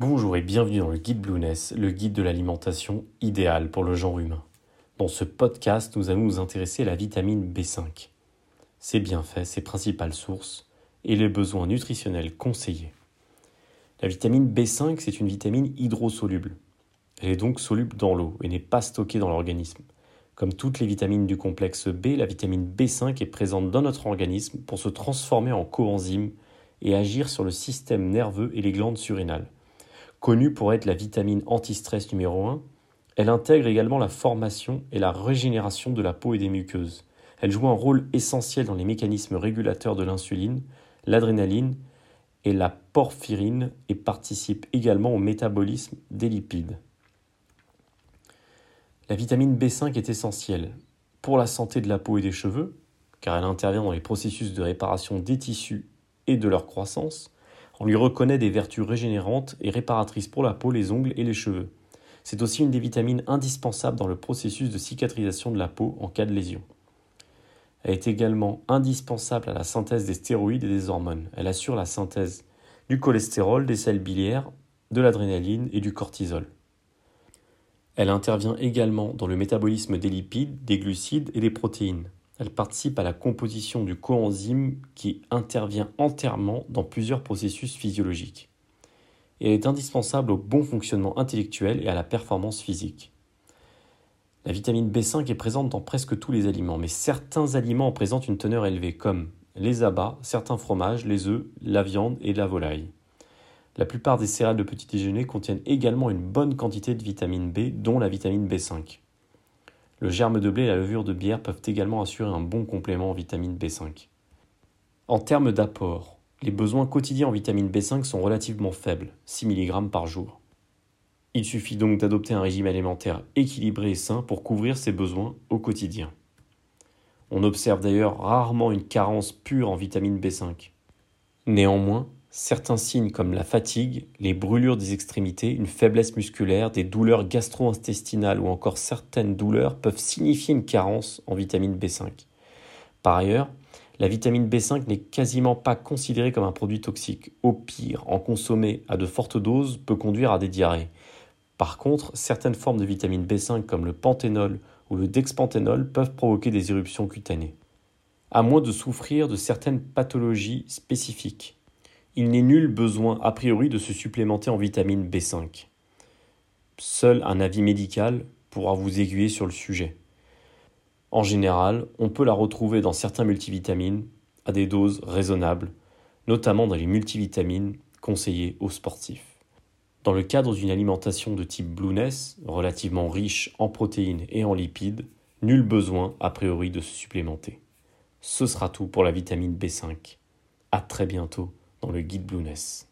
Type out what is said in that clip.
Bonjour et bienvenue dans le guide Blueness, le guide de l'alimentation idéal pour le genre humain. Dans ce podcast, nous allons nous intéresser à la vitamine B5, ses bienfaits, ses principales sources et les besoins nutritionnels conseillés. La vitamine B5, c'est une vitamine hydrosoluble. Elle est donc soluble dans l'eau et n'est pas stockée dans l'organisme. Comme toutes les vitamines du complexe B, la vitamine B5 est présente dans notre organisme pour se transformer en coenzyme et agir sur le système nerveux et les glandes surrénales. Connue pour être la vitamine anti-stress numéro 1, elle intègre également la formation et la régénération de la peau et des muqueuses. Elle joue un rôle essentiel dans les mécanismes régulateurs de l'insuline, l'adrénaline et la porphyrine et participe également au métabolisme des lipides. La vitamine B5 est essentielle pour la santé de la peau et des cheveux, car elle intervient dans les processus de réparation des tissus et de leur croissance. On lui reconnaît des vertus régénérantes et réparatrices pour la peau, les ongles et les cheveux. C'est aussi une des vitamines indispensables dans le processus de cicatrisation de la peau en cas de lésion. Elle est également indispensable à la synthèse des stéroïdes et des hormones. Elle assure la synthèse du cholestérol, des sels biliaires, de l'adrénaline et du cortisol. Elle intervient également dans le métabolisme des lipides, des glucides et des protéines. Elle participe à la composition du coenzyme qui intervient entièrement dans plusieurs processus physiologiques. Elle est indispensable au bon fonctionnement intellectuel et à la performance physique. La vitamine B5 est présente dans presque tous les aliments, mais certains aliments en présentent une teneur élevée, comme les abats, certains fromages, les œufs, la viande et la volaille. La plupart des céréales de petit déjeuner contiennent également une bonne quantité de vitamine B, dont la vitamine B5. Le germe de blé et la levure de bière peuvent également assurer un bon complément en vitamine B5. En termes d'apport, les besoins quotidiens en vitamine B5 sont relativement faibles, 6 mg par jour. Il suffit donc d'adopter un régime alimentaire équilibré et sain pour couvrir ces besoins au quotidien. On observe d'ailleurs rarement une carence pure en vitamine B5. Néanmoins, Certains signes comme la fatigue, les brûlures des extrémités, une faiblesse musculaire, des douleurs gastro-intestinales ou encore certaines douleurs peuvent signifier une carence en vitamine B5. Par ailleurs, la vitamine B5 n'est quasiment pas considérée comme un produit toxique. Au pire, en consommer à de fortes doses peut conduire à des diarrhées. Par contre, certaines formes de vitamine B5 comme le panthénol ou le dexpanthénol peuvent provoquer des éruptions cutanées. À moins de souffrir de certaines pathologies spécifiques il n'est nul besoin a priori de se supplémenter en vitamine B5. Seul un avis médical pourra vous aiguiller sur le sujet. En général, on peut la retrouver dans certains multivitamines à des doses raisonnables, notamment dans les multivitamines conseillées aux sportifs. Dans le cadre d'une alimentation de type Blueness, relativement riche en protéines et en lipides, nul besoin a priori de se supplémenter. Ce sera tout pour la vitamine B5. À très bientôt dans le guide Blueness.